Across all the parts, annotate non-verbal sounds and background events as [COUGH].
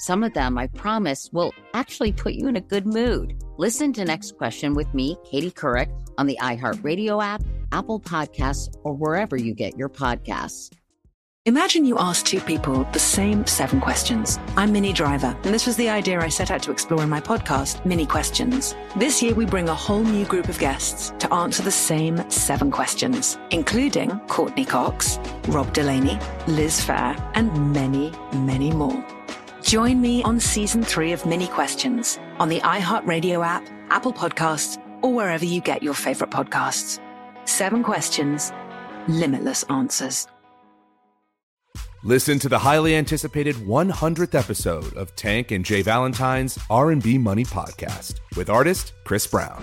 Some of them, I promise, will actually put you in a good mood. Listen to Next Question with me, Katie Couric, on the iHeartRadio app, Apple Podcasts, or wherever you get your podcasts. Imagine you ask two people the same seven questions. I'm Minnie Driver, and this was the idea I set out to explore in my podcast, Minnie Questions. This year, we bring a whole new group of guests to answer the same seven questions, including Courteney Cox, Rob Delaney, Liz Phair, and many, many more. Join me on season three of Minnie Questions on the iHeartRadio app, Apple Podcasts, or wherever you get your favorite podcasts. Seven questions, limitless answers. Listen to the highly anticipated 100th episode of Tank and Jay Valentine's R&B Money podcast with artist Chris Brown.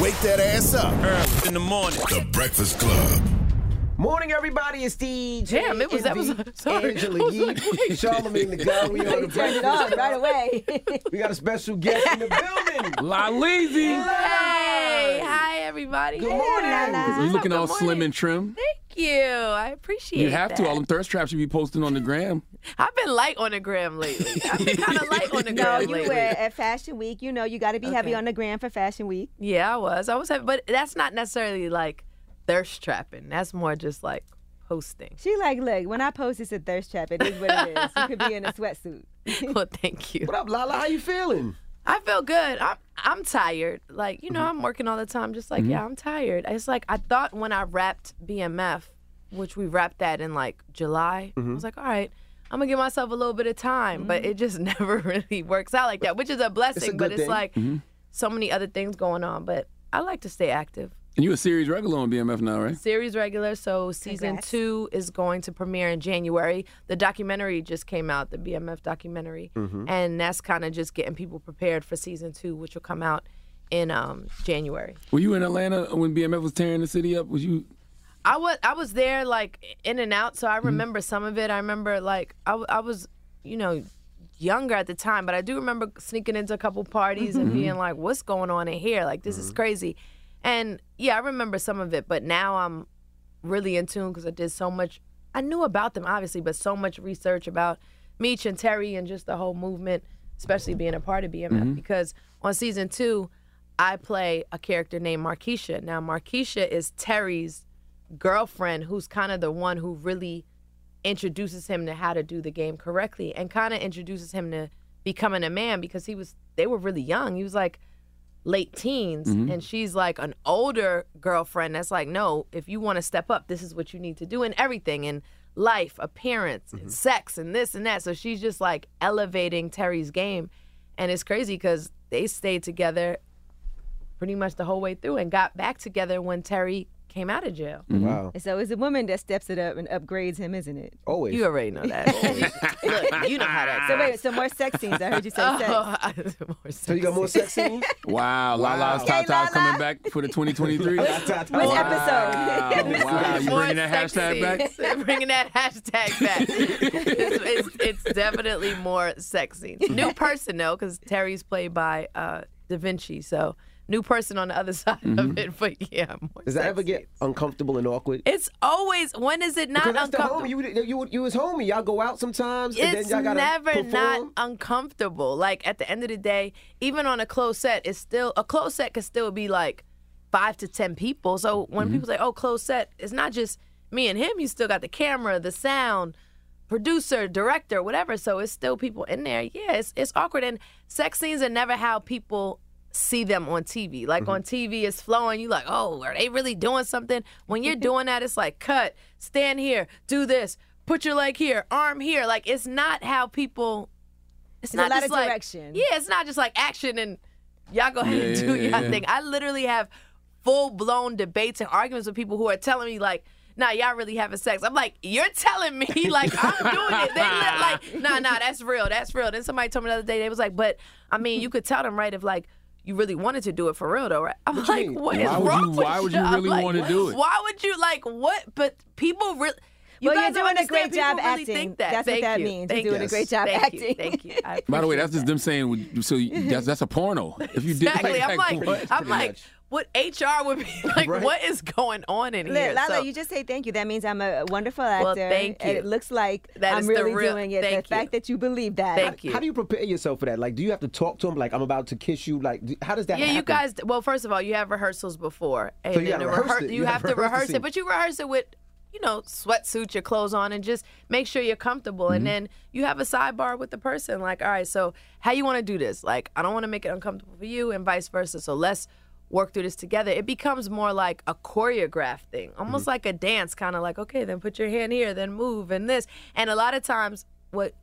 Wake that ass up. early in the morning. The Breakfast Club. Morning, everybody. It's DJ. Damn, it was- that was- Envy, sorry. Angela [LAUGHS] I was Yee, like, wait. Charlamagne the guy. We [LAUGHS] on the You turned it on right away. [LAUGHS] We got a special guest in the building. La Laleezy. Hey, hi everybody. Good morning. You looking all slim and trim? Thank you. I appreciate You have to. All them thirst traps you be posting on the gram. I've been light on the gram lately. I've been [LAUGHS] kind of light on the No, gram you lately. were at Fashion Week. You know, you got to be heavy on the gram for Fashion Week. Yeah, I was. I was heavy, but that's not necessarily like thirst trapping. That's more just like posting. She like, look, when I post, it's a thirst trap. It is what it is. You could be in a sweatsuit. [LAUGHS] well, thank you. What up, Lala? How you feeling? I feel good. I'm I'm tired. Like you know, Mm-hmm. I'm working all the time. Just like yeah, I'm tired. It's like I thought when I wrapped BMF, which we wrapped that in like July. I Mm-hmm. was like, all right. I'm gonna give myself a little bit of time, but it just [LAUGHS] never really works out like that, which is a blessing. but good it's thing. like Mm-hmm. so many other things going on. But I like to stay active. And you a series regular on BMF now, right? Series regular, so season Congrats. two is going to premiere in January. The documentary just came out, the BMF documentary, mm-hmm. and that's kind of just getting people prepared for season two, which will come out in um, January. Were you in Atlanta when BMF was tearing the city up? Was you? I was I was there like in and out, so I mm-hmm. remember some of it. I remember like I, I was, you know, younger at the time, but I do remember sneaking into a couple parties and mm-hmm. being like, "What's going on in here? Like this is crazy." And yeah, I remember some of it, but now I'm really in tune because I did so much. I knew about them obviously, but so much research about Meech and Terry and just the whole movement, especially being a part of BMF. Mm-hmm. Because on season two, I play a character named Markeisha. Now, Markeisha is Terry's girlfriend, who's kind of the one who really introduces him to how to do the game correctly and kind of introduces him to becoming a man because he was they were really young. He was like late teens mm-hmm. and she's like an older girlfriend that's like no if you want to step up this is what you need to do in everything in life appearance and mm-hmm. sex and this and that. So she's just like elevating terry's game and it's crazy because they stayed together pretty much the whole way through and got back together when terry came out of jail. Wow. And so it's a woman that steps it up and upgrades him, isn't it? Always. You already know that. [LAUGHS] Look, you know how that [LAUGHS] So wait, so more sex scenes. I heard you say sex. [LAUGHS] Oh, more So you got more sex scenes? Wow, Lala's Okay, Top Top Lala. coming back for the 2023. Which Wow, episode? wow, you bringing that hashtag back? bringing that hashtag back. it's, it's, it's definitely more sexy. New person though, because Terry's played by uh, Da'Vinchi, so new person on the other [LAUGHS] side of it. But yeah, Mm-hmm. Does that ever get uncomfortable and awkward? It's always when is it not Because that's the uncomfortable? homie. You, you, you was homie. Y'all go out sometimes, and then It's never perform. not uncomfortable. Like at the end of the day, even on a close set, it's still a close set could still be like five to ten people. So when Mm-hmm. people say, "Oh, close set," it's not just me and him. You still got the camera, the sound, producer, director, whatever. So it's still people in there. Yeah, it's it's awkward. And sex scenes are never how people see them on TV. Like Mm-hmm. on TV, it's flowing. You like, oh, are they really doing something? When you're doing that, it's like cut, stand here, do this, put your leg here, arm here. Like it's not how people. It's, It's a not lot just of like direction. yeah, it's not just like action and y'all go ahead Yeah, and do yeah, your yeah. thing. I literally have full blown debates and arguments with people who are telling me like. Nah, y'all really having sex. I'm like, you're telling me, [LAUGHS] like, I'm doing it. They li- like, nah, nah, that's real. That's real. Then somebody told me the other day, they was like, but I mean, you could tell them, right, if like you really wanted to do it for real, though, right? I'm What like, mean? what is Why would wrong you- with why would you I'm really like, wanna do it? Why would you like what? But people really. You well, guys you're don't doing a great understand. job really acting. Think that. That's Thank what that you. means. Thank you're doing you. a great job Thank acting. You. Thank you. I By the way, appreciate that's just them saying. So you, that's that's a porno. If you did Exactly. like I'm that, like. [LAUGHS] I'm like, what HR would be [LAUGHS] like? Right. What is going on in Li- here? Lala, So- you just say thank you. That means I'm a wonderful actor. Well, thank you. it looks like That I'm really real- doing it. thank the you. fact that you believe that. Thank you. How do you prepare yourself for that? Like, do you have to talk to him? Like, I'm about to kiss you. Like, do- how does that yeah, happen? you guys. Well, first of all, you have rehearsals before, and So you then gotta rehearse it. you, You have gotta rehearse the rehearse scene. it. But you rehearse it with, you know, sweatsuit, your clothes on, and just make sure you're comfortable. Mm-hmm. And then you have a sidebar with the person. Like, all right, so how you want to do this? Like, I don't want to make it uncomfortable for you, and vice versa. So let's work through this together. It becomes more like a choreographed thing, almost Mm-hmm. like a dance, kind of like, okay, then put your hand here, then move, and this. And a lot of times, what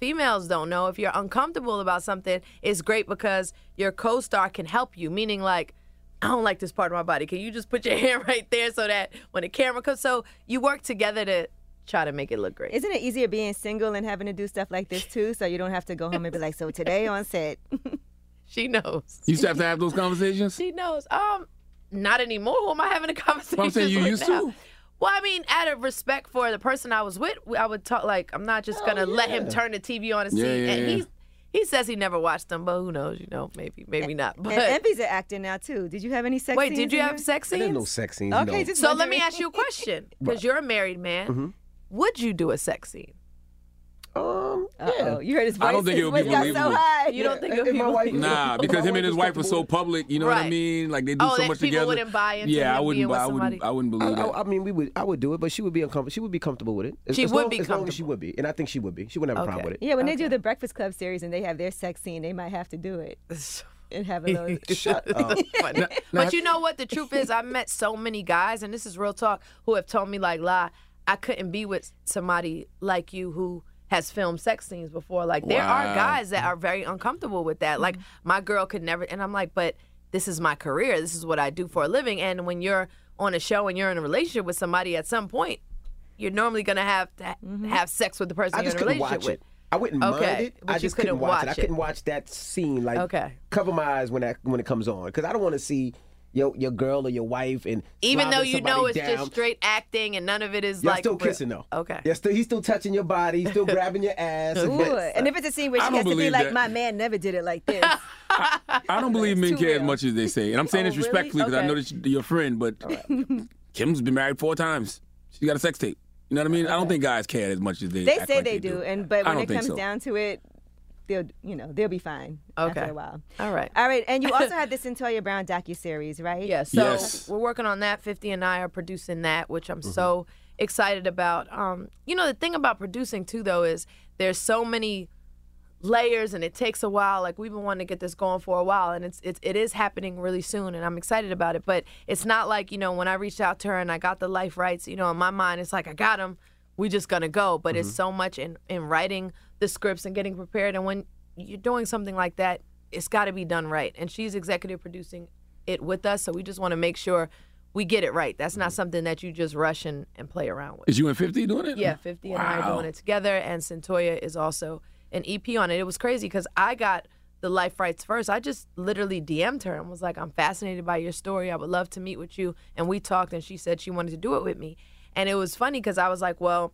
females don't know if you're uncomfortable about something it's great because your co-star can help you meaning like i don't like this part of my body can you just put your [LAUGHS] hand right there so that when the camera comes so you work together to try to make it look great Isn't it easier being single and having to do stuff like this [LAUGHS] too? So you don't have to go home and be like, so today on set. [LAUGHS] [LAUGHS] she knows You used to have to have those conversations. she knows um not anymore who am i having a [LAUGHS] conversation Well, I'm saying you with used now? to. well, I mean, out of respect for the person I was with, I would talk like I'm not just gonna let him turn the TV on and Yeah, see. yeah, and yeah. he he says he never watched them, but who knows? You know, maybe maybe not. But and Envy's an actor now too. Did you have any sex wait, scenes did you in have your- sex There's scenes? no sex scenes. Okay, no. just So let me ask you a question, because you're a married man. Mm-hmm. Would you do a sex scene? Um, Uh-oh, you heard his voice. I don't think it would be voice got so believable. high. You don't think if it would my be wife- Nah, [LAUGHS] because him and his wife were so public. You know what I mean? Like they do Oh, so that much people together. wouldn't buy into yeah, I wouldn't. being buy- with I wouldn't. somebody? I wouldn't believe I, that. I mean, we would. I would do it, but she would be uncomfortable. She would be comfortable with it. As, She as would long, be as long as she would be, and I think she would be. She wouldn't have a problem with it. Yeah, when they do the Breakfast Club series and they have their sex scene, they might have to do it [LAUGHS] and have a little. [LAUGHS] Shut up. Funny. but you know what? The truth is, I've met so many guys, and this is real talk, who have told me like, "Lie, I couldn't be with somebody like you who." Has filmed sex scenes before. Like there are guys that are very uncomfortable with that. Like mm-hmm. my girl could never, and I'm like, but this is my career. This is what I do for a living. And when you're on a show and you're in a relationship with somebody, at some point, you're normally gonna have to mm-hmm. have sex with the person I you're in a couldn't relationship watch with. it. I wouldn't Okay, mind it. but I just couldn't couldn't watch it. I couldn't watch that scene. Like, Okay. cover my eyes when that when it comes on, because I don't want to see your your girl or your wife and Even though you know it's somebody just straight acting and none of it is Y'all like still kissing though. Okay. Yeah, still he's still touching your body, he's still [LAUGHS] grabbing your ass. and- Ooh, and if it's a scene where I she don't has to be like, that. "My man never did it like this," [LAUGHS] I don't believe men too care as much as they say, and I'm [LAUGHS] saying Oh, this respectfully because I Okay. know that you're your friend, but Kim's been married four times. She got a sex tape. You know what I mean? I don't think guys care as much as they. they act say like they, they do, and but when it comes so. down to it, they'll you know they'll be fine Okay. after a while. All right. All right, and you [LAUGHS] also have this Cyntoia Brown docu series, right? Yeah, so Yes. we're working on that. 50 and I are producing that, which I'm Mm-hmm. so excited about. Um, you know, the thing about producing too, though, is there's so many layers and it takes a while. Like we've been wanting to get this going for a while, and it's, it's it is happening really soon, and I'm excited about it. But it's not like you know when I reached out to her and I got the life rights. You know, in my mind, it's like I got them. We just gonna go. But it's so much in in writing the scripts and getting prepared. And when you're doing something like that, it's got to be done right. And she's executive producing it with us, so we just want to make sure we get it right. That's not mm-hmm. something that you just rush and, and play around with. Is you and 50 doing it? Yeah, 50 and I are doing it together, and Cyntoia is also an EP on it. It was crazy because I got the life rights first. I just literally DM'd her and was like, I'm fascinated by your story. I would love to meet with you. And we talked, and she said she wanted to do it with me. And it was funny because I was like, well,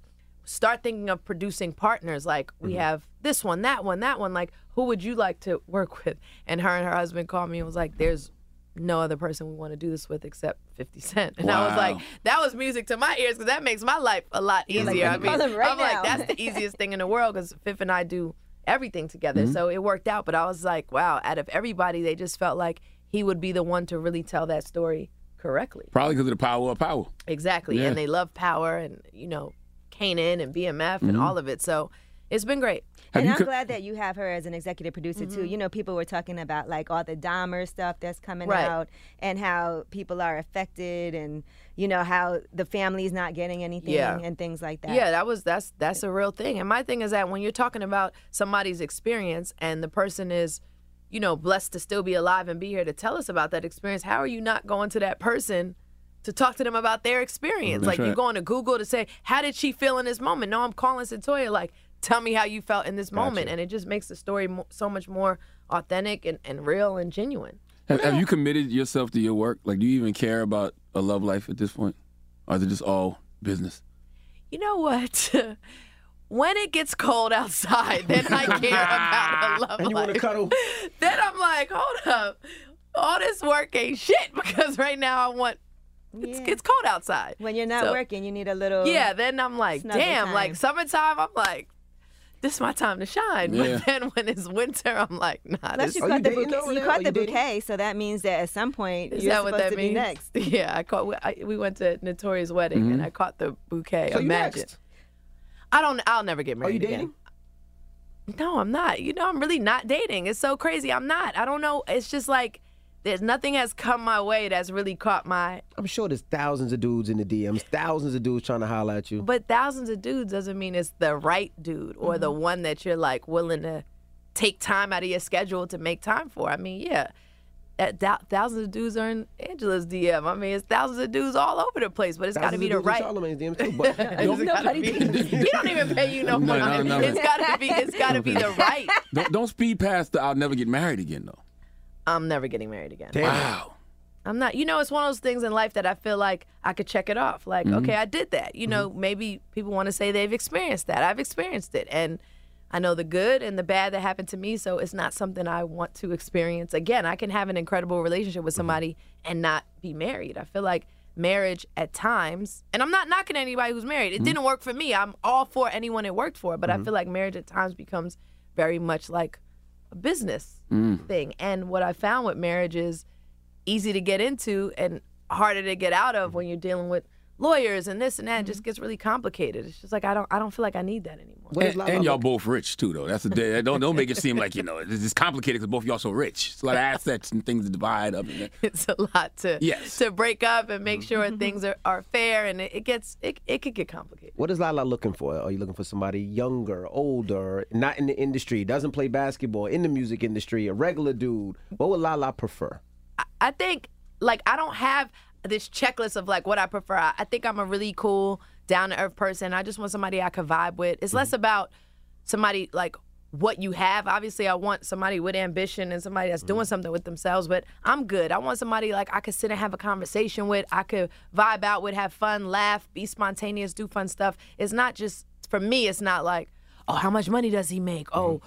start thinking of producing partners. Like, we have this one, that one, that one. Like, who would you like to [LAUGHS] work with? And her and her husband called me and was like, there's no other person we want to do this with except 50 Cent. And I was like, that was music to my ears because that makes my life a lot easier. like, I "Let me call mean, right I'm like, that's the easiest thing in the world because Fifth and I do everything together. Mhm. So it worked out. But I was like, wow, out of everybody, they just felt like he would be the one to really tell that story correctly. Probably because of the power of power. Exactly. Yeah. And they love power and, you know, Kanan and BMF and Mhm. all of it. So it's been great. and I'm glad that you have her as an executive producer too. Mhm. You know, people were talking about like all the Dahmer stuff that's coming Right. out and how people are affected and you know how the family's not getting anything Yeah. and things like that. Yeah, that was that's that's a real thing. And my thing is that when you're talking about somebody's experience and the person is, you know, blessed to still be alive and be here to tell us about that experience, how are you not going to that person to talk to them about their experience? That's like you're going to Google to say, how did she feel in this moment? No, I'm calling Cyntoia like, tell me how you felt in this moment, and it just makes the story mo- so much more authentic and, and real and genuine. Have, have you committed yourself to your work? Like, do you even care about a love life at this point? Or is it just all business? You know what? [LAUGHS] when it gets cold outside, then I [LAUGHS] care about a love And you wanna life. cuddle? [LAUGHS] Then I'm like, hold up, all this work ain't shit because right now I want. It's, it's cold outside. When you're not So- working, you need a little Yeah, then I'm like, damn, time. like summertime, I'm like, this is my time to shine. Yeah. But then when it's winter, I'm like, nah, Plus this you caught the bouquet, you caught the bouquet, so that means that at some point Is you're that what that to means? be next. [LAUGHS] Yeah, I caught. we- I, we went to Notorious wedding and Mhm. I caught the bouquet. So you Imagine. next. I don't. I'll never get Are married you again. No, I'm not. You know, I'm really not dating. It's so crazy. I'm not. I don't know. It's just like there's nothing has come my way that's really caught my. I'm sure there's thousands of dudes in the DMs, thousands of dudes trying to holler at you. But thousands of dudes doesn't mean it's the right dude or the mm-hmm. one that you're like willing to take time out of your schedule to make time for. I mean, yeah. That thou- thousands of dudes are in Angela's DM. I mean, it's thousands of dudes all over the place, but it's got to be the right. Charlamagne's DMs too, but It's gotta be- we don't even pay you no No, money. no, no. It's gotta be. It's gotta be the right. Don't, don't speed past the I'll never get married again, though. I'm never getting married again. Wow. I'm not. You know, it's one of those things in life that I feel like I could check it off. Like, Mhm. okay, I did that. You know, maybe people want to say they've experienced that. I've experienced it, and I know the good and the bad that happened to me. So it's not something I want to experience again. I can have an incredible relationship with somebody and not be married. I feel like marriage at times, and I'm not knocking anybody who's married. It Mhm. didn't work for me. I'm all for anyone it worked for, but I Mhm. feel like marriage at times becomes very much like a business Mm. thing. And what I found with marriage is easy to get into and harder to get out of when you're dealing with lawyers and this and that. It just mm-hmm. gets really complicated. It's just like I don't I don't feel like I need that anymore. And, and y'all both rich too, though. That's the don't don't make it seem like you know it's just complicated because both y'all so rich. It's a lot of [LAUGHS] assets and things to divide up. And it's a lot to Yes. to break up and make mm-hmm. sure mm-hmm. things are, are fair and it, it gets it, it could get complicated. What is Lala looking for? Are you looking for somebody younger, older, not in the industry, doesn't play basketball, in the music industry, a regular dude? What would Lala prefer? I think like I don't have this checklist of like what I prefer. I, I think I'm a really cool, down to earth person. I just want somebody I could vibe with. It's less mm-hmm. about somebody like what you have. Obviously, I want somebody with ambition and somebody that's doing mm-hmm. something with themselves, but I'm good. I want somebody like I could sit and have a conversation with, I could vibe out with, have fun, laugh, be spontaneous, do fun stuff. It's not just for me, it's not like, oh, how much money does he make? Oh, mm-hmm.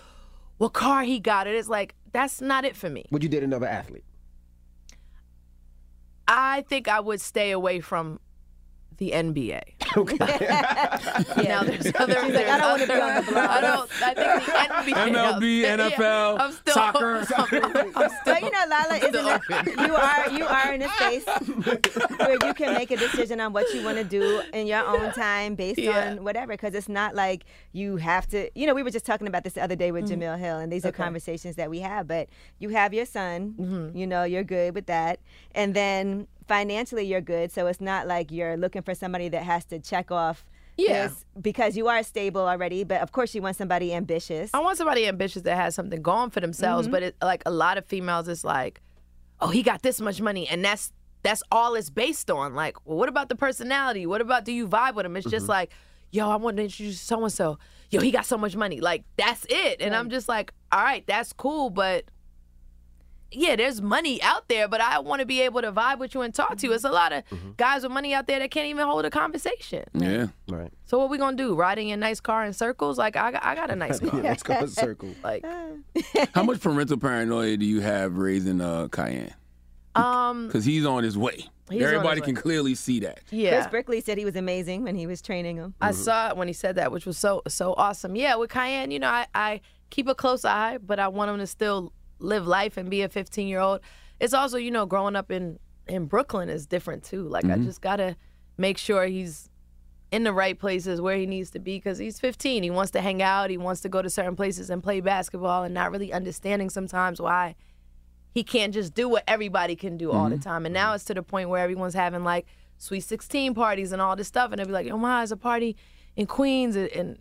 what car he got? It is like that's not it for me. Would you date another athlete? I think I would stay away from the NBA. [LAUGHS] Okay. [LAUGHS] [LAUGHS] Now there's other. She's like, I don't wanna be on the block. I don't. I think the NBA. MLB, Yeah, NFL, I'm still, soccer. I'm still, But you know, Lala isn't open. it, you are you are in a space where you can make a decision on what you want to do in your own time based Yeah. on whatever. Because it's not like you have to. You know, we were just talking about this the other day with Mhm. Jemele Hill, and these are conversations that we have. But you have your son. Mm-hmm. You know, you're good with that, and then financially you're good. So it's not like you're looking for somebody that has to check off. Yeah. this because you are stable already, but of course you want somebody ambitious. I want somebody ambitious that has something going for themselves. Mhm. But it, like a lot of females, it's like, oh, he got this much money, and that's that's all it's based on. Like, well, what about the personality? What about do you vibe with him? It's just Mm-hmm. like, yo, I want to introduce so and so. Yo, he got so much money. Like, that's it. And I'm just like, all right, that's cool, but yeah, there's money out there, but I want to be able to vibe with you and talk to you. It's a lot of Mm-hmm. guys with money out there that can't even hold a conversation. Yeah. Right. So what we gonna do? Riding in a nice car in circles? Like I got, I got a nice [LAUGHS] car. Let's go in a circle. [LAUGHS] Like, [LAUGHS] How much parental paranoia do you have raising uh, Kiyan? um, Because he's on his way. He's Everybody can clearly see that. yeah. Chris Brickley said he was amazing when he was training him. I saw it when he said that, which was so so awesome. Yeah, with Kiyan, you know, I, I keep a close eye, but I want him to still live life and be a 15 year old. It's also, you know, growing up in in Brooklyn is different too. Like I mm-hmm. just gotta make sure he's in the right places where he needs to be because he's 15. He wants to hang out. He wants to go to certain places and play basketball, and not really understanding sometimes why he can't just do what everybody can do all the mm-hmm. time. And now it's to the point where everyone's having like sweet 16 parties and all this stuff. And they'll be like, oh, my, there's a party in Queens and, and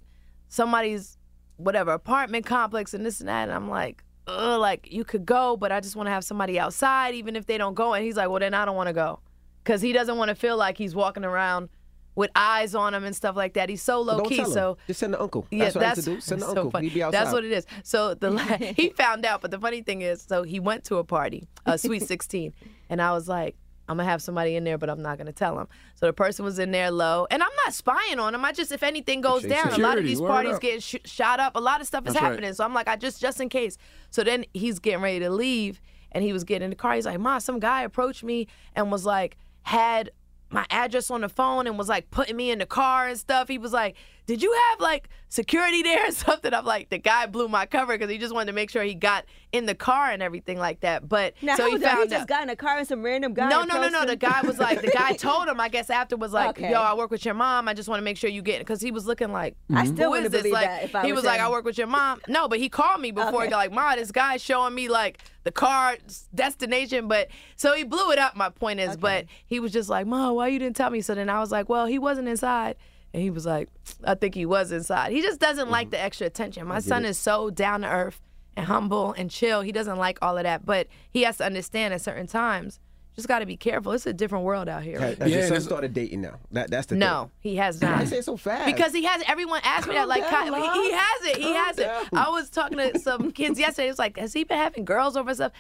somebody's whatever apartment complex and this and that. And I'm like, Uh, like you could go, but I just want to have somebody outside, even if they don't go. And he's like, well, then I don't want to go. Cause he doesn't want to feel like he's walking around with eyes on him and stuff like that. He's so low Don't key. So just send the uncle. yeah, that's what I that's used do. Send the so uncle. funny. He'd be outside. That's what it is. So the he [LAUGHS] found out, but the funny thing is, so he went to a party, a sweet [LAUGHS] sixteen, and I was like, I'm gonna have somebody in there, but I'm not gonna tell him. So the person was in there low, and I'm not spying on him. I just, if anything goes Appreciate down, a lot of these parties up. get sh- shot up. A lot of stuff is That's right. happening. So I'm like, I just, just in case. So then he's getting ready to leave, and he was getting in the car. He's like, Ma, some guy approached me and was like, had my address on the phone and was like putting me in the car and stuff. He was like, "Did you have like security [LAUGHS] there or something?" I'm like, the guy blew my cover because he just wanted to make sure he got in the car and everything like that. But Now, so he was that? found he just got in a car and some random guy. No, no, no, no. him? The guy was like, the guy [LAUGHS] told him, I guess after was like, Okay. yo, I work with your mom. I just want to make sure you get, because he was looking like, I still is this? believe Like, that if I he was was like. I work with your mom. No, but he called me before. Okay. He like, Ma, this guy's showing me like the car destination. But so he blew it up. My point is, but he was just like, Ma, why you didn't tell me? So then I was like, well, he wasn't inside. And he was like, I think he was inside. He just doesn't like mm-hmm. the extra attention. My son is so down to earth and humble and chill. He doesn't like all of that. But he has to understand at certain times, just got to be careful. It's a different world out here. Has, right has your son started dating now? That, that's the no, he has not. Why you say it so fast? Because he has. Everyone asked me that. Like, down, Ky- he, he has it. He Calm has it. I was talking to some kids yesterday. It was like, has he been having girls over and stuff?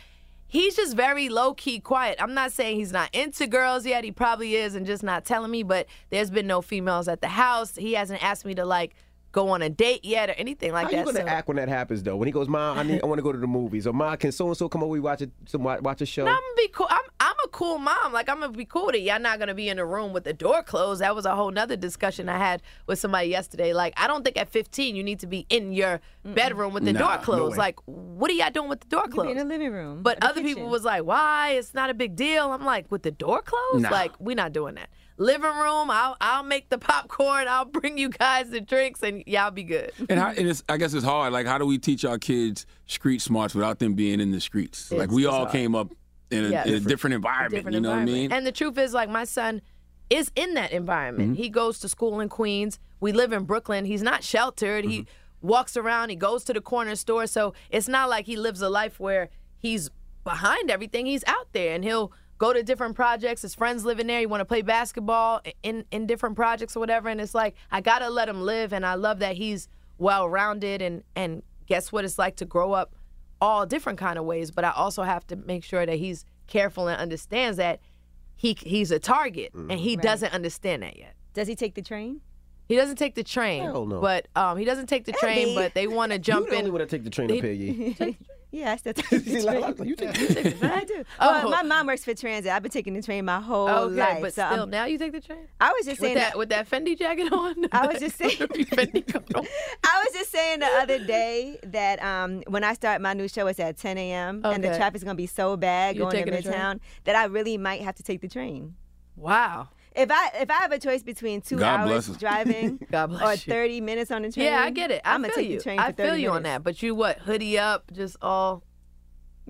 He's just very low key, quiet. I'm not saying he's not into girls yet. He probably is, and just not telling me. But there's been no females at the house. He hasn't asked me to like go on a date yet or anything like How that. you gonna so- act when that happens though? When he goes, "Mom, I need, I want to go to the movies," or "Mom, can so and so come over? We watch a, some watch, watch a show." No, I'm gonna be cool. I'm I'm a cool mom. Like I'm gonna be cool with it. Y'all not gonna be in a room with the door closed. That was a whole nother discussion I had with somebody yesterday. Like I don't think at 15 you need to be in your bedroom with the Nah, door closed. way. like what are y'all doing with the door You could in closed? the living room. But or the other people was like, why? It's not a big deal. I'm like, with the door closed? Nah. Like, we're not doing that. Living room, I'll I'll make the popcorn, I'll [LAUGHS] bring you guys the drinks and y'all be good. And, how, [LAUGHS] and it's, I guess it's hard. Like, how do we teach our kids street smarts without them being in the streets? like, we all hard. came up in a, Yeah. in a different environment. different you know environment. what I mean? And the truth is, like, my son is in that environment. Mm-hmm. He goes to school in Queens. We live in Brooklyn. He's not sheltered. He mm-hmm. walks around. He goes to the corner store. So it's not like he lives a life where he's behind everything. He's out there and he'll go to different projects. His friends live in there. You want to play basketball in in different projects or whatever. And it's like I gotta let him live. And I love that he's well rounded and and guess what it's like to grow up all different kind of ways. But I also have to make sure that he's careful and understands that he he's a target and he mm-hmm. doesn't understand that yet. Does he take the train? He doesn't take the train, Hell no. but um, he doesn't take the train. Andy. But they want to jump the only in. one to take the train up here, Yee. [LAUGHS] yeah, I still [LAUGHS] take the train. you take the [LAUGHS] train. I do. Oh. Well, my mom works for transit. I've been taking the train my whole okay, life. but so I'm- still, now you take the train I was just with saying that with that Fendi jacket on. I was just saying- Fendi coat on. I was just saying the other day that um, when I start my new show, it's at 10 a.m. and the Okay. traffic's gonna be so bad You're going to taking? Midtown that I really might have to take the train. Wow. If I if I have a choice between two God hours bless [LAUGHS] driving [LAUGHS] God bless or you. 30 minutes on the train, Yeah, I get it. I I'm gonna take you. the train for I 30 feel you on that. But you what? Hoodie up, just all.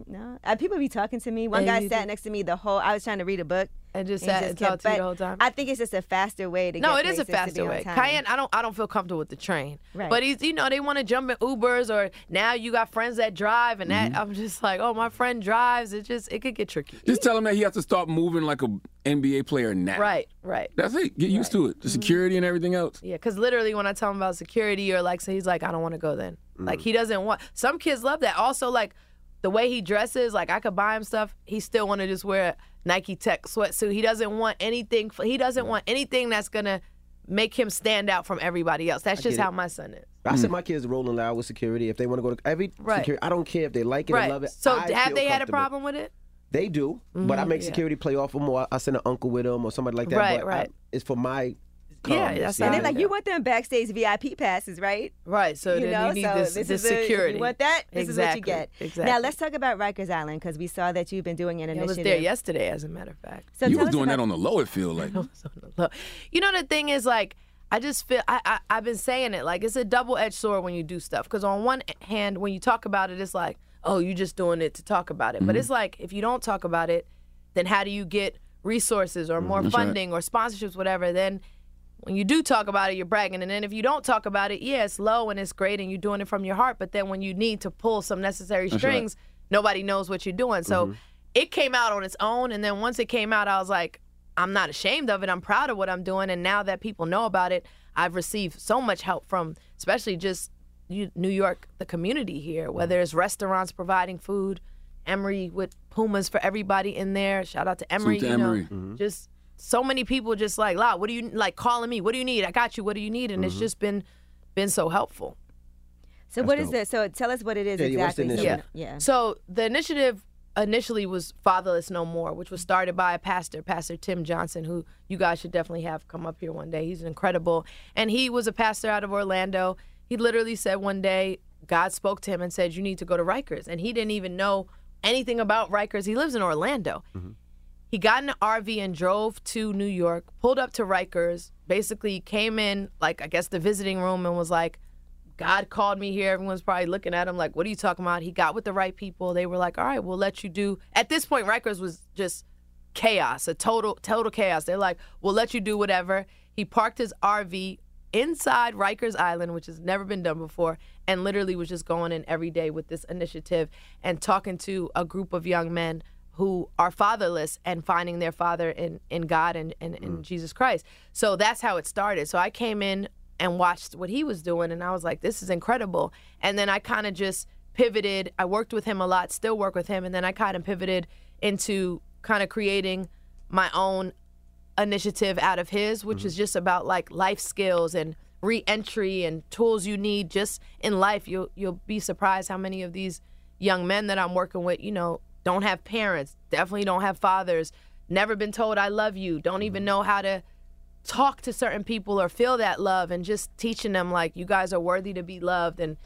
No. Uh, people be talking to me. One And guy sat next to me the whole. I was trying to read a book. And just he sat and talked to you the whole time? I think it's just a faster way to No, get it is a places to be faster way. time. Kiyan, I don't, I don't feel comfortable with the train. Right. But he's, you know, they want to jump in Ubers or now you got friends that drive, and that I'm just like, oh, my friend drives. It just, it could get tricky. Just tell him that he has to start moving like a NBA player now. Right, right. That's it. Get used to it. The security and everything else. Yeah, because literally when I tell him about security or like, so he's like, I don't want to go then. Mm. Like he doesn't want. Some kids love that. Also, like the way he dresses, like I could buy him stuff. He still want to just wear a Nike Tech sweatsuit. He doesn't want anything. He doesn't want anything that's gonna make him stand out from everybody else. That's I just how my son is. I said my kids rolling loud with security. If they want to go to every Right. security, I don't care if they like it right. or love it. So I have they had a problem with it? They do, but I Mhm, make yeah. security play off them, or I send an uncle with them, or somebody like that. Right, but right. I, it's for my. Yeah, that's you And know? then like you want them backstage VIP passes, right? Right. So you then know, you need so this, this this is the- security. you want that? This is what you get. Exactly. Now let's talk about Rikers Island because we saw that you've been doing an I was there yesterday, as a matter of fact. So you tell was doing about- that [LAUGHS] on the low, it feel like. You know the thing is like I just feel I, I I've been saying it like it's a double edged sword when you do stuff because on one hand when you talk about it it's like oh you just doing it to talk about it but Mhm. it's like if you don't talk about it then how do you get resources or more That's right. funding or sponsorships whatever then when you do talk about it you're bragging and then if you don't talk about it yeah it's low and it's great and you're doing it from your heart but then when you need to pull some necessary That's right. strings nobody knows what you're doing so Mhm. it came out on its own and then once it came out i was like i'm not ashamed of it i'm proud of what i'm doing and now that people know about it i've received so much help from especially just new york the community here whether it's restaurants providing food emery with pumas for everybody in there shout out to emery to you know Emory. Mhm. just so many people just like la what do you like calling me what do you need i got you what do you need and it's Mhm. just been been so helpful So what is this? So tell us what it is Yeah, yeah, what's the exactly. so we initiative? know- yeah. So the initiative initially was Fatherless No More, which was started by a pastor, Pastor Tim Johnson, who you guys should definitely have come up here one day. He's incredible. And he was a pastor out of Orlando. He literally said one day, God spoke to him and said, You need to go to Rikers. And he didn't even know anything about Rikers. He lives in Orlando. He got in an RV and drove to New York, pulled up to Rikers, basically came in, like, I guess the visiting room and was like, God called me here. Everyone's probably looking at him like, what are you talking about? He got with the right people. They were like, all right, we'll let you do. At this point, Rikers was just chaos, a total, total chaos. They're like, we'll let you do whatever. He parked his RV inside Rikers Island, which has never been done before, and literally was just going in every day with this initiative and talking to a group of young men who are fatherless and finding their father in, in God and, and in mm. Jesus Christ. So that's how it started. So I came in and watched what he was doing and I was like, this is incredible. And then I kind of just pivoted. I worked with him a lot, still work with him, and then I kind of pivoted into kind of creating my own initiative out of his, which is mm-hmm. just about like life skills and re-entry and tools you need just in life. You'll you'll be surprised how many of these young men that I'm working with, you know, don't have parents, definitely don't have fathers, never been told I love you, don't even mm-hmm. know how to talk to certain people or feel that love and just teaching them like you guys are worthy to be loved and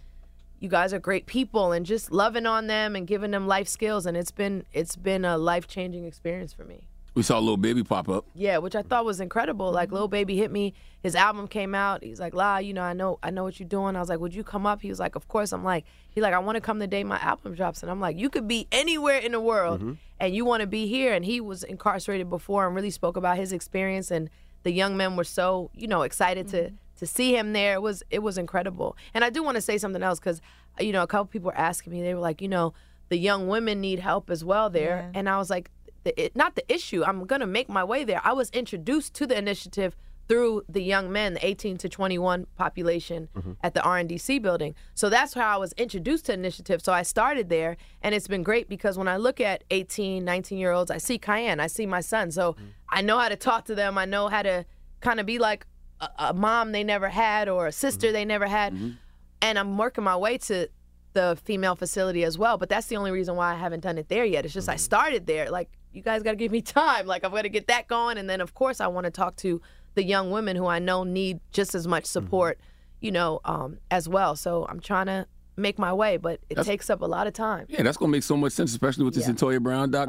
you guys are great people and just loving on them and giving them life skills. And it's been it's been a life-changing experience for me. We saw a Lil Baby pop up. Yeah, which I thought was incredible. Like Lil Baby hit me. His album came out. He's like, "La, you know, I know, I know what you're doing." I was like, "Would you come up?" He was like, "Of course." I'm like, "He like, I want to come the day my album drops." And I'm like, "You could be anywhere in the world, mm-hmm. and you want to be here." And he was incarcerated before and really spoke about his experience. And the young men were so, you know, excited to mm-hmm. to see him there. It was it was incredible. And I do want to say something else because, you know, a couple people were asking me. They were like, you know, the young women need help as well there. And I was like, the, not the issue. I'm gonna make my way there. I was introduced to the initiative through the young men, the 18 to 21 population mm-hmm. at the RNDC building. So that's how I was introduced to initiative. So I started there, and it's been great because when I look at 18, 19 year olds, I see Kiyan, I see my son. So mm-hmm. I know how to talk to them. I know how to kind of be like a, a mom they never had or a sister mm-hmm. they never had, and I'm working my way to the female facility as well. But that's the only reason why I haven't done it there yet. It's just I started there. Like you guys got to give me time. Like I've got to get that going, and then of course I want to talk to the young women who I know need just as much support, you know, um, as well. So I'm trying to make my way, but it That's- takes up a lot of time. Yeah, that's gonna make so much sense, especially with this Yeah.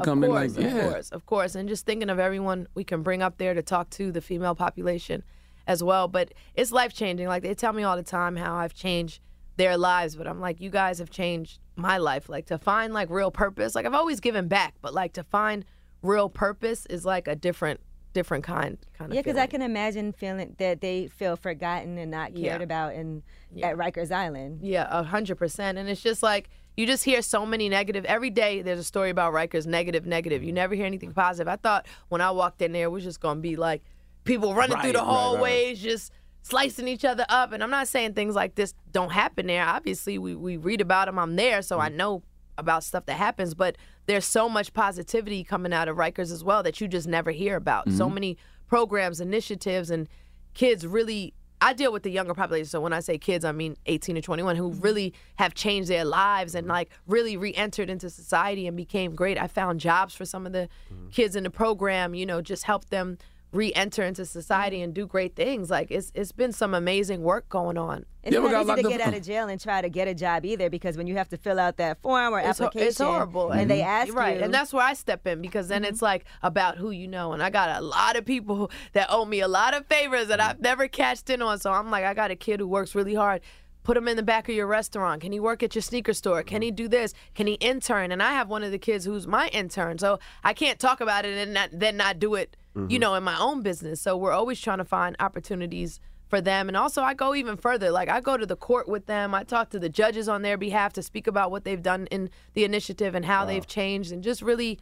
Of and course, like, of course, of course, and just thinking of everyone we can bring up there to talk to the female population as well. But it's life changing. Like they tell me all the time how I've changed their lives, but I'm like, you guys have changed my life. Like to find like real purpose. Like I've always given back, but like to find real purpose is like a different different kind kind of Yeah, because I can imagine feeling that they feel forgotten and not cared Yeah. about in at Rikers Island. Yeah, a hundred percent. And it's just like you just hear so many negative every day. There's a story about Rikers, negative, negative. You never hear anything positive. I thought when I walked in there, it was just gonna be like people running through Right, the right, right. hallways, just slicing each other up. And I'm not saying things like this don't happen there. Obviously, we we read about them. I'm there, so Mm. I know about stuff that happens. But there's so much positivity coming out of Rikers as well that you just never hear about. So Mm-hmm. many programs, initiatives, and kids really. I deal with the younger population, so when I say kids, I mean 18 to 21, who really have changed their lives and like really re-entered into society and became great. I found jobs for some of the kids in the program, you know, just helped them re-enter into society and do great things. Like it's it's been some amazing work going on. It's You ever not got easy to get up? out of jail and try to get a job either because when you have to fill out that form or It's, ho- application, it's horrible. and they ask right, you, Mm-hmm. and that's where I step in because then it's like about who you know, and I got a lot of people that owe me a lot of favors that I've never cashed in on. So I'm like, I got a kid who works really hard. Put him in the back of your restaurant. Can he work at your sneaker store? Can he do this? Can he intern? And I have one of the kids who's my intern, so I can't talk about it and not, then not do it, you mm-hmm. know, in my own business. So we're always trying to find opportunities for them. And also, I go even further. Like, I go to the court with them. I talk to the judges on their behalf to speak about what they've done in the initiative and how they've changed and just really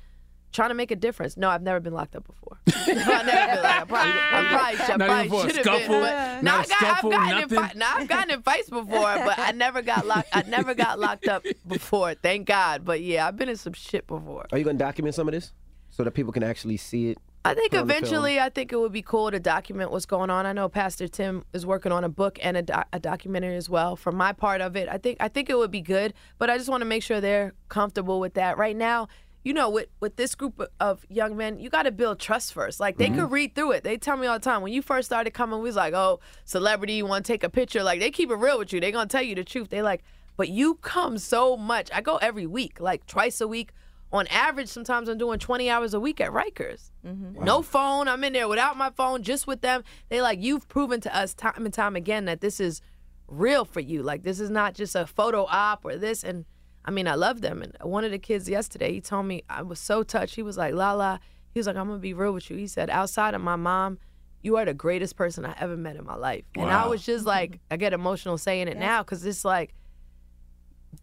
trying to make a difference. No, I've never been locked up before. [LAUGHS] I've never been locked up. I probably, I [LAUGHS] probably should have been. scuffle? But, Not no, a I got, scuffle, I've gotten in nothing? no, I've gotten in fights before, but I never got locked. I never got locked up [LAUGHS] before. Thank God. But yeah, I've been in some shit before. Are you going to document some of this so that people can actually see it? I think put on the film? eventually, I think it would be cool to document what's going on. I know Pastor Tim is working on a book and a, doc- a documentary as well. For my part of it, I think I think it would be good, but I just want to make sure they're comfortable with that. Right now, you know, with with this group of young men, you got to build trust first. Like they could mm-hmm. read through it. They tell me all the time when you first started coming, we was like, oh, celebrity, you want to take a picture? Like they keep it real with you. They gonna tell you the truth. They like, but you come so much. I go every week, like twice a week. On average, sometimes I'm doing 20 hours a week at Rikers. Mm-hmm. No phone. I'm in there without my phone, just with them. They like, you've proven to us time and time again that this is real for you. Like, this is not just a photo op or this. And I mean, I love them. And one of the kids yesterday, he told me, I was so touched. He was like, Lala, he was like, I'm going to be real with you. He said, outside of my mom, you are the greatest person I ever met in my life. And I was just like, I get emotional saying it now because it's like,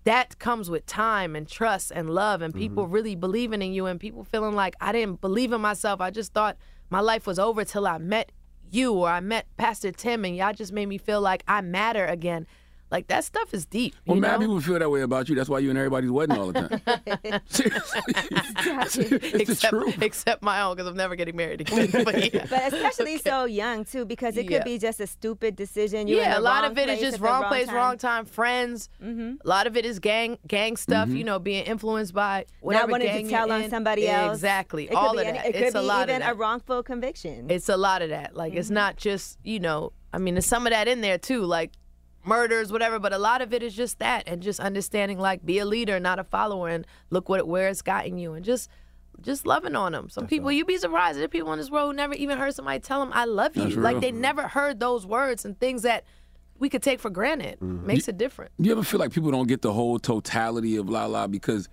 that comes with time and trust and love and people mm-hmm. really believing in you and people feeling like I didn't believe in myself. I just thought my life was over till I met you or I met Pastor Tim and y'all just made me feel like I matter again. Like that stuff is deep. Well, you mad know? people feel that way about you. That's why you're in everybody's wedding all the time. [LAUGHS] Seriously. [LAUGHS] it's the except, truth. except my own because I'm never getting married again. [LAUGHS] but yeah. but especially so young too, because it Yeah. could be just a stupid decision. You're yeah, a lot of it is just at the wrong place, time. wrong time. Friends. Mm-hmm. A lot of it is gang, gang stuff. Mm-hmm. You know, being influenced by whatever Not wanting gang to tell you're on in. somebody else. Exactly, It could all be of any- that. It could it's be a lot even of that. a wrongful conviction. It's a lot of that. Like it's not just you know. I mean, there's some of that in there too, like murders, whatever. But a lot of it is just that, and just understanding like be a leader, not a follower, and look what where it's gotten you, and just just loving on them. Some people you'd be surprised. There are people in this world who never even heard somebody tell them I love you. That's Like real. they never heard those words and things that we could take for granted. Mm-hmm. Makes it different. You ever feel like people don't get the whole totality of La La because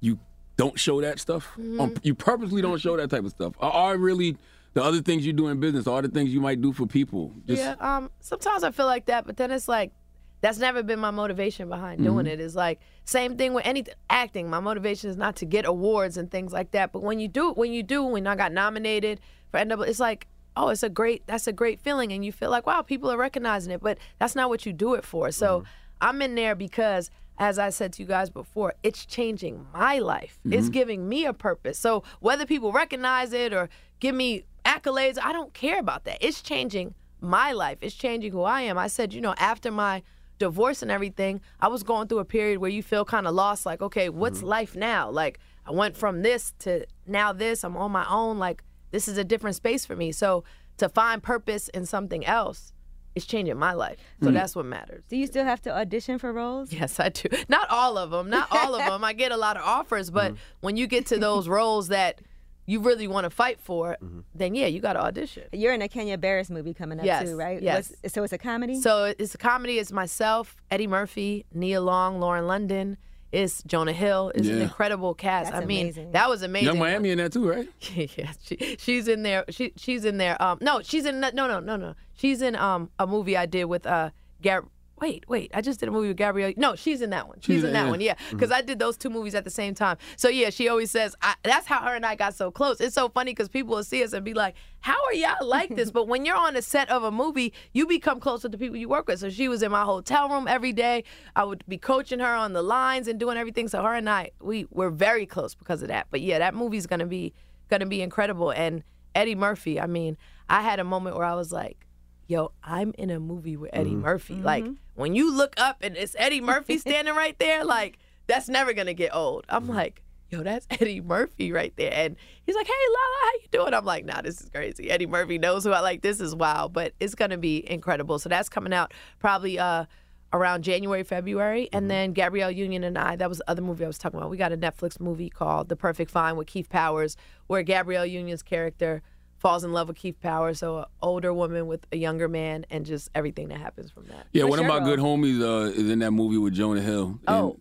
you don't show that stuff? Mm-hmm. Um, you purposely don't show that type of stuff. Are, are really the other things you do in business, all the things you might do for people? Just, yeah. Um. Sometimes I feel like that, but then it's like that's never been my motivation behind doing Mm-hmm. it. Is like same thing with any acting. My motivation is not to get awards and things like that. But when you do, when you do, when I got nominated for NW, it's like. Oh, it's a great. That's a great feeling, and you feel like, wow, people are recognizing it. But that's not what you do it for. So Mm-hmm. I'm in there because, as I said to you guys before, it's changing my life. It's Mm-hmm. giving me a purpose. So whether people recognize it or give me accolades, I don't care about that. It's changing my life. It's changing who I am. I said, you know, after my divorce and everything, I was going through a period where you feel kind of lost. Like, okay, what's mm-hmm. life now? Like, I went from this to now this. I'm on my own. Like, this is a different space for me. So to find purpose in something else is changing my life. So mm. that's what matters. Do you still have to audition for roles? Yes, I do. Not all of them. Not all of [LAUGHS] them. I get a lot of offers, but mm-hmm. when you get to those roles that you really want to fight for, then yeah, you got to audition. You're in a Kenya Barris movie coming up Yes, too, right? yes. What's- so it's a comedy. So it's a comedy. It's myself, Eddie Murphy, Nia Long, Lauren London. It's Jonah Hill. It's an incredible cast. That's I mean, amazing. that was amazing. Yung Miami in that too, right? [LAUGHS] yeah, she, she's in there. She she's in there. Um, no, she's in no no no no. She's in um a movie I did with uh Gab. Wait, wait. I just did a movie with Gabrielle. No, she's in that one. She's, She's in that yeah. one. Yeah, mm-hmm. because I did those two movies at the same time. So yeah, she always says I, that's how her and I got so close. It's so funny because people will see us and be like, "How are y'all like this?" [LAUGHS] but when you're on a set of a movie, you become close with the people you work with. So she was in my hotel room every day. I would be coaching her on the lines and doing everything. So her and I, we we're very close because of that. But yeah, that movie's gonna be gonna be incredible. And Eddie Murphy, I mean, I had a moment where I was like, yo, I'm in a movie with Eddie mm-hmm. Murphy. Mm-hmm. Like when you look up and it's Eddie Murphy [LAUGHS] standing right there, like that's never gonna get old. I'm mm-hmm. like, yo, that's [LAUGHS] Eddie Murphy right there. And he's like, hey Lala, how you doing? I'm like, nah, this is crazy. Eddie Murphy knows who I like. This is wild, but it's gonna be incredible. So that's coming out probably uh around January, February. And then Gabrielle Union and I, that was the other movie I was talking about. We got a Netflix movie called The Perfect Find with Keith Powers, where Gabrielle Union's character falls in love with Keith Powers, so an older woman with a younger man, and just everything that happens from that. Yeah, What's one of your my good homies uh, is in that movie with Jonah Hill. Oh,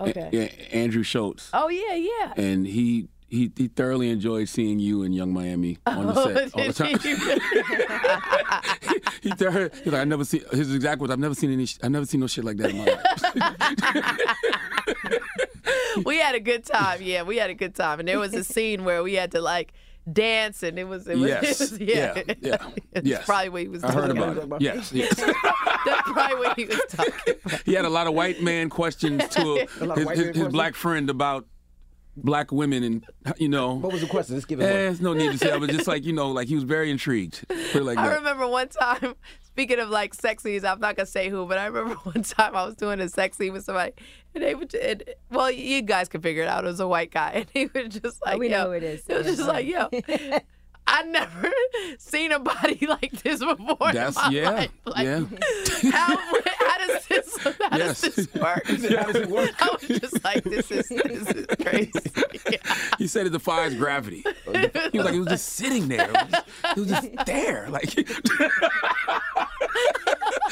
And- okay. yeah, Andrew Schulz. Oh yeah, yeah. And he, he he thoroughly enjoyed seeing you in Yung Miami on the Oh, set all the [LAUGHS] time. [LAUGHS] he thoroughly, he's like, I never seen his exact words. I've never seen any. sh- I've never seen no shit like that in my life. [LAUGHS] we had a good time. Yeah, we had a good time, and there was a scene where we had to like dance, and it was it was, [LAUGHS] Yes. it was yeah, Yeah, yeah, [LAUGHS] It's yes. probably what he was. I heard talking about it. Yes, [LAUGHS] yes. That's probably what he was talking. about. He had a lot of white man questions to A lot of his, his, his black friend about black women and you know. What was the question? Let's give it Eh, one. there's no need to say. I was just like you know, like he was very intrigued. Put like I that. remember one time, [LAUGHS] speaking of like sexies, I'm not gonna say who, but I remember [LAUGHS] one time I was doing a sexy with somebody, and they would, and, well, you guys can figure it out. It was a white guy, [LAUGHS] and he was just like, Oh, we yo, know who it is. It was Yeah. just like, yo. I never [LAUGHS] seen a body [LAUGHS] like this before. That's in my yeah, life. Like, yeah. [LAUGHS] How, how does this how Yes. does this work? How does it work? I was just like, this is this is crazy. Yeah. He said it defies gravity. He was like, it was just sitting there. It was just, it was just there. Like,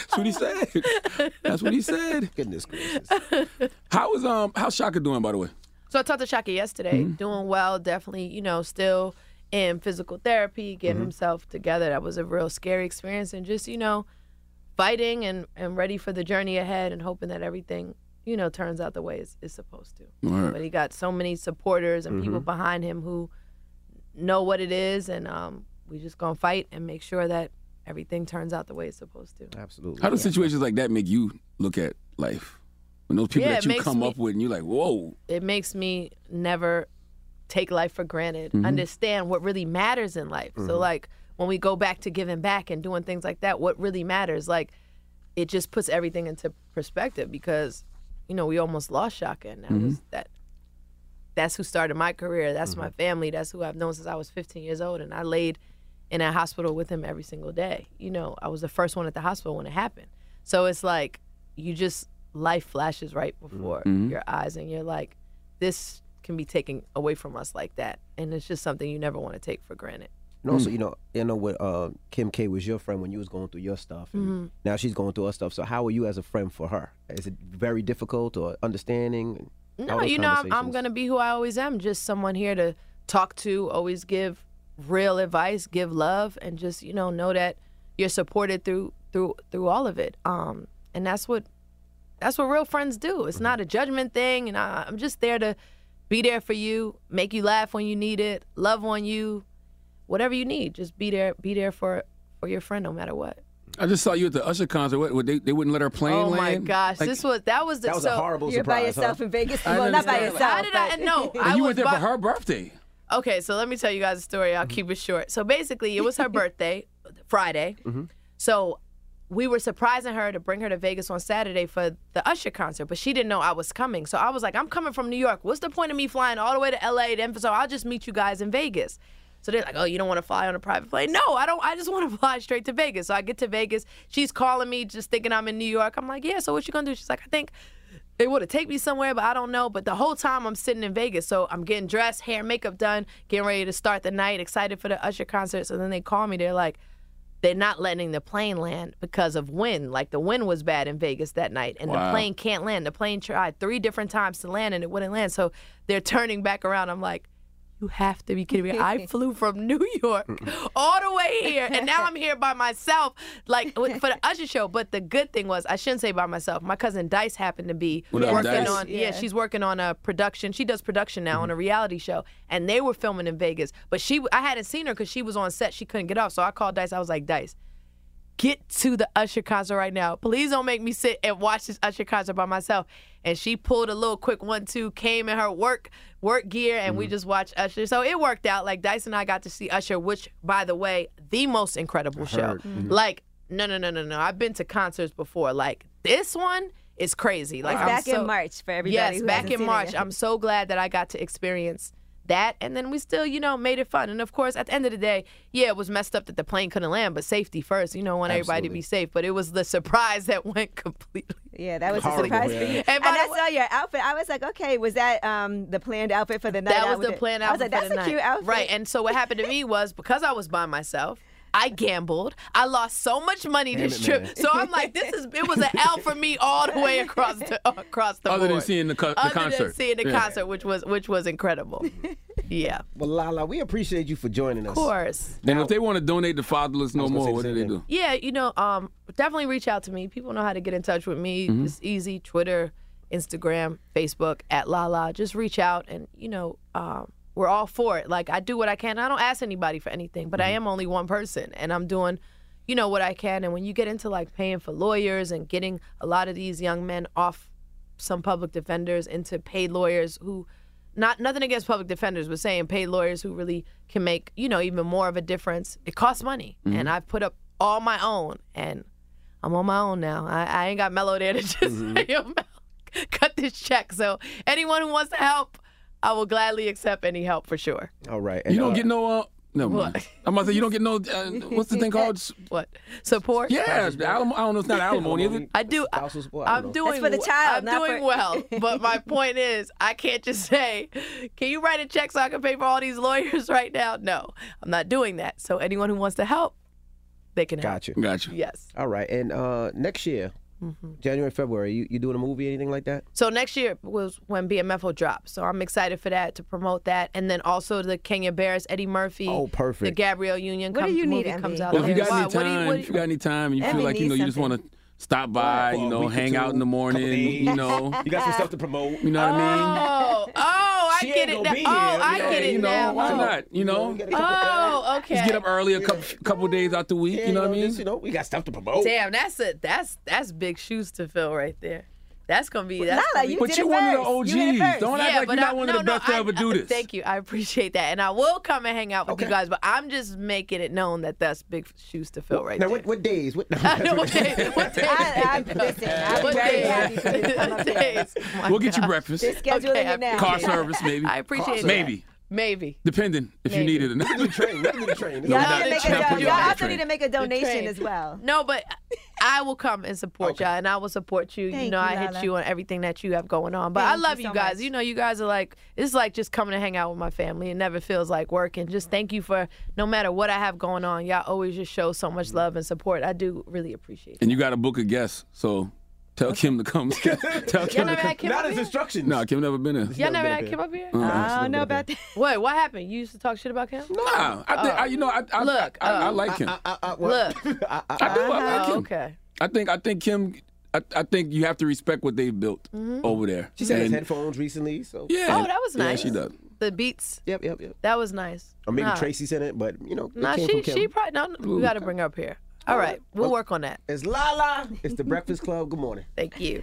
that's what he said. That's what he said. Goodness gracious. How was um how's Shaka doing by the way? So I talked to Shaka yesterday, doing well, definitely, you know, still in physical therapy, getting himself together. That was a real scary experience and just, you know, fighting and, and ready for the journey ahead and hoping that everything, you know, turns out the way it's, it's supposed to. Right. But he got so many supporters and people behind him who know what it is and um, we just gonna fight and make sure that everything turns out the way it's supposed to. Absolutely. How do situations like that make you look at life? When those people Yeah, that you come me- up with and you're like, whoa. it makes me never take life for granted. Mm-hmm. Understand what really matters in life. So like when we go back to giving back and doing things like that, what really matters, like it just puts everything into perspective because, you know, we almost lost Shaka and that Mm-hmm. was that that's who started my career. That's my family. That's who I've known since I was 15 years old and I laid in a hospital with him every single day. You know, I was the first one at the hospital when it happened. So it's like you just life flashes right before Mm-hmm. your eyes and you're like this can be taken away from us like that and it's just something you never want to take for granted. And also, you know, you know what uh, Kim K was your friend when you was going through your stuff, and Mm-hmm. now she's going through her stuff. So how are you as a friend for her? Is it very difficult or understanding? No, you know, I'm, I'm going to be who I always am, just someone here to talk to, always give real advice, give love and just, you know, know that you're supported through through through all of it. Um and that's what that's what real friends do. It's not a judgment thing and I, I'm just there to be there for you, make you laugh when you need it, love on you, whatever you need. Just be there be there for for your friend no matter what. I just saw you at the Usher concert. What, what, they, they wouldn't let her plane Oh my land? gosh, Like, this was that was the That was so, a horrible You're by yourself huh? in Vegas. Well, not by yourself. How did I but- no? and [LAUGHS] I you was went there by- for her birthday. Okay, so let me tell you guys a story. I'll mm-hmm. keep it short. So basically, it was her [LAUGHS] birthday, Friday. Mm-hmm. So we were surprising her to bring her to Vegas on Saturday for the Usher concert, but she didn't know I was coming. So I was like, I'm coming from New York. What's the point of me flying all the way to LA? Then so I'll just meet you guys in Vegas. So they're like, oh, you don't want to fly on a private plane? No, I don't. I just want to [LAUGHS] fly straight to Vegas. So I get to Vegas. She's calling me, just thinking I'm in New York. I'm like, yeah. So what you gonna do? She's like, I think they would have take me somewhere, but I don't know. But the whole time I'm sitting in Vegas, so I'm getting dressed, hair, makeup done, getting ready to start the night, excited for the Usher concert. So then they call me. They're like, they're not letting the plane land because of wind. Like the wind was bad in Vegas that night, and Wow. the plane can't land. The plane tried three different times to land, and it wouldn't land. So they're turning back around. I'm like. You have to be kidding me. I [LAUGHS] flew from New York [LAUGHS] all the way here, and now I'm here by myself, like with- for the Usher show. But the good thing was, I shouldn't say by myself. My cousin Dice happened to be What working Dice? on. Yeah. Yeah. she's working on a production. She does production now on a mm-hmm. reality show, and they were filming in Vegas. But she, I hadn't seen her because she was on set. She couldn't get off, so I called Dice. I was like, Dice, get to the Usher concert right now. Please don't make me sit and watch this Usher concert by myself. And she pulled a little quick one two, came in her work work gear, and Mm-hmm. we just watched Usher. So it worked out. Like Dice and I got to see Usher, which, by the way, the most incredible show. Mm-hmm. Like, no, no, no, no, no. I've been to concerts before. Like this one is crazy. Like It's I'm back in March for everybody Yes, who back hasn't in seen March. I'm so glad that I got to experience that, and then we still, you know, made it fun. And of course, at the end of the day, yeah, it was messed up that the plane couldn't land, but safety first. You know, want everybody to be safe. But it was the surprise that [LAUGHS] went completely. Yeah, that was a Horrible, surprise for you. And And, I the saw your outfit. I was like, okay, was that um, the planned outfit for the night? That was the it? plan I was like, that's a night. cute outfit. Right. And so what happened to me was because I was by myself, I gambled. I lost so much money this it, trip. man. So I'm like, this is it was an L for me all the way across the across the Other than seeing the co- the Other than concert. seeing the Yeah. concert, which was which was incredible. [LAUGHS] yeah. Well, Lala, we appreciate you for joining us. Of course. And if they want to donate to Fatherless No More, what the do they do? Yeah, you know, um, definitely reach out to me. People know how to get in touch with me. Mm-hmm. It's easy. Twitter, Instagram, Facebook at Lala. Just reach out, and you know, um, we're all for it. Like I do what I can. I don't ask anybody for anything, but I Mm-hmm. am only one person, and I'm doing, you know, what I can. And when you get into like paying for lawyers and getting a lot of these young men off some public defenders into paid lawyers who not nothing against public defenders but saying paid lawyers who really can make you know even more of a difference it costs money and i've put up all my own and i'm on my own now i, I ain't got Melo there [LAUGHS] to just say "Yo, Mel, [LAUGHS] cut this check so anyone who wants to help i will gladly accept any help for sure All right. You don't uh, get no. Uh, no, What? I'm about to say you don't get no. Uh, what's the thing [LAUGHS] called? What support Yeah, the alim- I don't know. It's not [LAUGHS] alimony. Is it? I do. I, Spousal support? I don't I'm know. doing. for the child, I'm not doing for- well, [LAUGHS] but my point is, I can't just say, "Can you write a check so I can pay for all these lawyers right now?" No, I'm not doing that. So anyone who wants to help, they can help. Gotcha. Gotcha. Yes. All right. And uh, next year, Mm-hmm. January, February, you, you doing a movie, anything like that? So next year was when BMF will drop. So I'm excited for that to promote that, and then also the Kenya Barris, Eddie Murphy. Oh, perfect. The Gabrielle Union. What do you need, comes out. Well, if you got Why? any What you- time, what do if you got any time, and you Emmy feel like you know needs you just want something. to stop by, For you know, hang out in the morning, you know, [LAUGHS] You got some stuff to promote. you know what I mean? Oh, oh, I She get it now. be Oh. I Yeah, get it you know, now. why Oh. not? You know, get Oh, okay. just get up early a couple couple days out the week. Yeah, you know what I mean? you know, we got stuff to promote. Damn, that's a that's that's big shoes to fill right there. That's gonna be that's Lala, gonna be- you But you're it one of the first. You OGs. Don't act like you're not I- one no, of the no, best to I- ever do I- [LAUGHS] this. Thank you, I appreciate that, and I will come and hang out with you guys. But I'm just making it known that that's big shoes to fill right now, there. what, what days? What, [LAUGHS] [LAUGHS] what day? What day? I, I, listen, I'm What very days? happy for you What days? Oh We'll get you breakfast, They're scheduling Okay, it now. car service maybe. I appreciate that. Maybe, Maybe. depending if you need it or not. the train? What the train? Y'all not- need to make a, you y'all also need to make a donation as well. No, but I will come and support y'all, and I will support you. you know, you, I hit Lala. you on everything that you have going on. But I Thank you love you, so guys. much. You know, you guys are like it's like just coming to hang out with my family. It never feels like work. And just thank you for no matter what I have going on, y'all always just show so much mm. love and support. I do really appreciate it. And you got to book a guest, so [LAUGHS] [LAUGHS] tell Kim to come. tell Y'all Kim to come. Kim Not up as here? instructions. No, Kim never been here. Y'all never been had Kim up here? I don't know about that. Wait, what happened? You used to talk shit about Kim? Nah, I think I, you know I I, Look, I, I, uh, like him. I, I, I, Look. [LAUGHS] I, I, I do. I like uh-huh, Oh, him. okay. I think I think Kim. I, I think you have to respect what they've built mm-hmm. over there. she said his headphones recently, so. Yeah. Oh, that was nice. Yeah, nice. she does. The beats, Yep, yep, yep. that was nice. Or maybe Nah. Tracy said it, but, you know, it Nah, came she from Kim. she probably no. no, We got to bring her up here. All right, we'll oh. work on that. It's Lala. It's the Breakfast Club. Good morning. Thank you.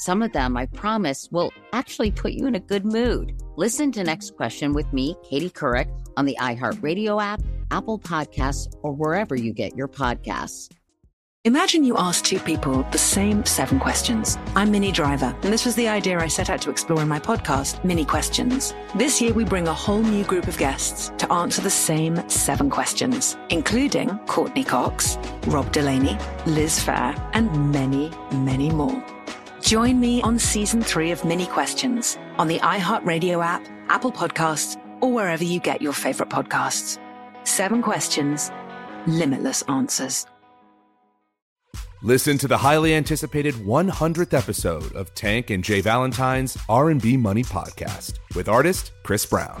Some of them, I promise, will actually put you in a good mood. Listen to Next Question with me, Katie Couric, on the iHeartRadio app, Apple Podcasts, or wherever you get your podcasts. Imagine you ask two people the same seven questions. I'm Minnie Driver, and this was the idea I set out to explore in my podcast, Minnie Questions. This year, we bring a whole new group of guests to answer the same seven questions, including Courteney Cox, Rob Delaney, Liz Phair, and many, many more. Join me on season three of Minnie Questions on the iHeartRadio app, Apple Podcasts, or wherever you get your favorite podcasts. Seven questions, limitless answers. Listen to the highly anticipated 100th episode of Tank and J. Valentine's R&B Money podcast with artist Chris Brown.